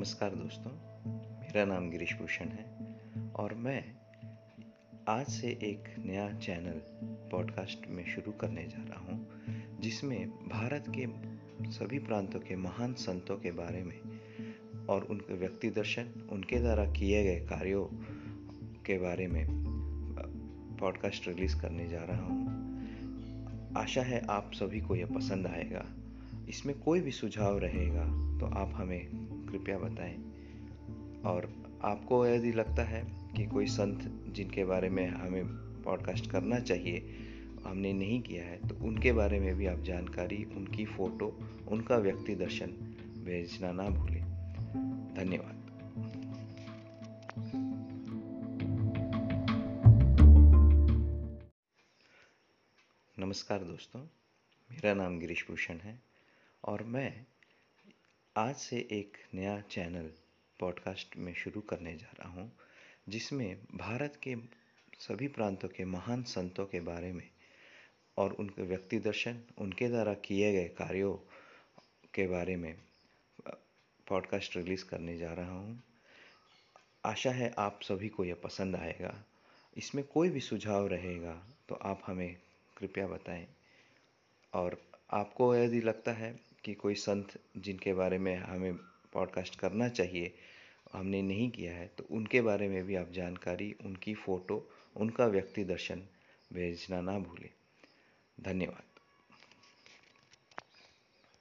नमस्कार दोस्तों, मेरा नाम गिरीश भूषण है और मैं आज से एक नया चैनल पॉडकास्ट में शुरू करने जा रहा हूँ, जिसमें भारत के सभी प्रांतों के महान संतों के बारे में और उनके व्यक्ति दर्शन, उनके द्वारा किए गए कार्यों के बारे में पॉडकास्ट रिलीज़ करने जा रहा हूँ। आशा है आप सभी को यह पसंद आएगा। इसमें कोई भी सुझाव रहेगा तो आप हमें कृपया बताएँ। और आपको यदि लगता है कि कोई संत जिनके बारे में हमें पॉडकास्ट करना चाहिए, हमने नहीं किया है तो उनके बारे में भी आप जानकारी, उनकी फ़ोटो, उनका व्यक्ति दर्शन भेजना ना भूलें। धन्यवाद। नमस्कार दोस्तों, मेरा नाम गिरीश भूषण है। और मैं आज से एक नया चैनल पॉडकास्ट में शुरू करने जा रहा हूँ, जिसमें भारत के सभी प्रांतों के महान संतों के बारे में और उनके व्यक्ति दर्शन, उनके द्वारा किए गए कार्यों के बारे में पॉडकास्ट रिलीज़ करने जा रहा हूँ। आशा है आप सभी को यह पसंद आएगा। इसमें कोई भी सुझाव रहेगा तो आप हमें कृपया बताएँ और आपको यदि लगता है कि कोई संत जिनके बारे में हमें पॉडकास्ट करना चाहिए, हमने नहीं किया है तो उनके बारे में भी आप जानकारी, उनकी फ़ोटो, उनका व्यक्ति दर्शन भेजना ना भूलें। धन्यवाद।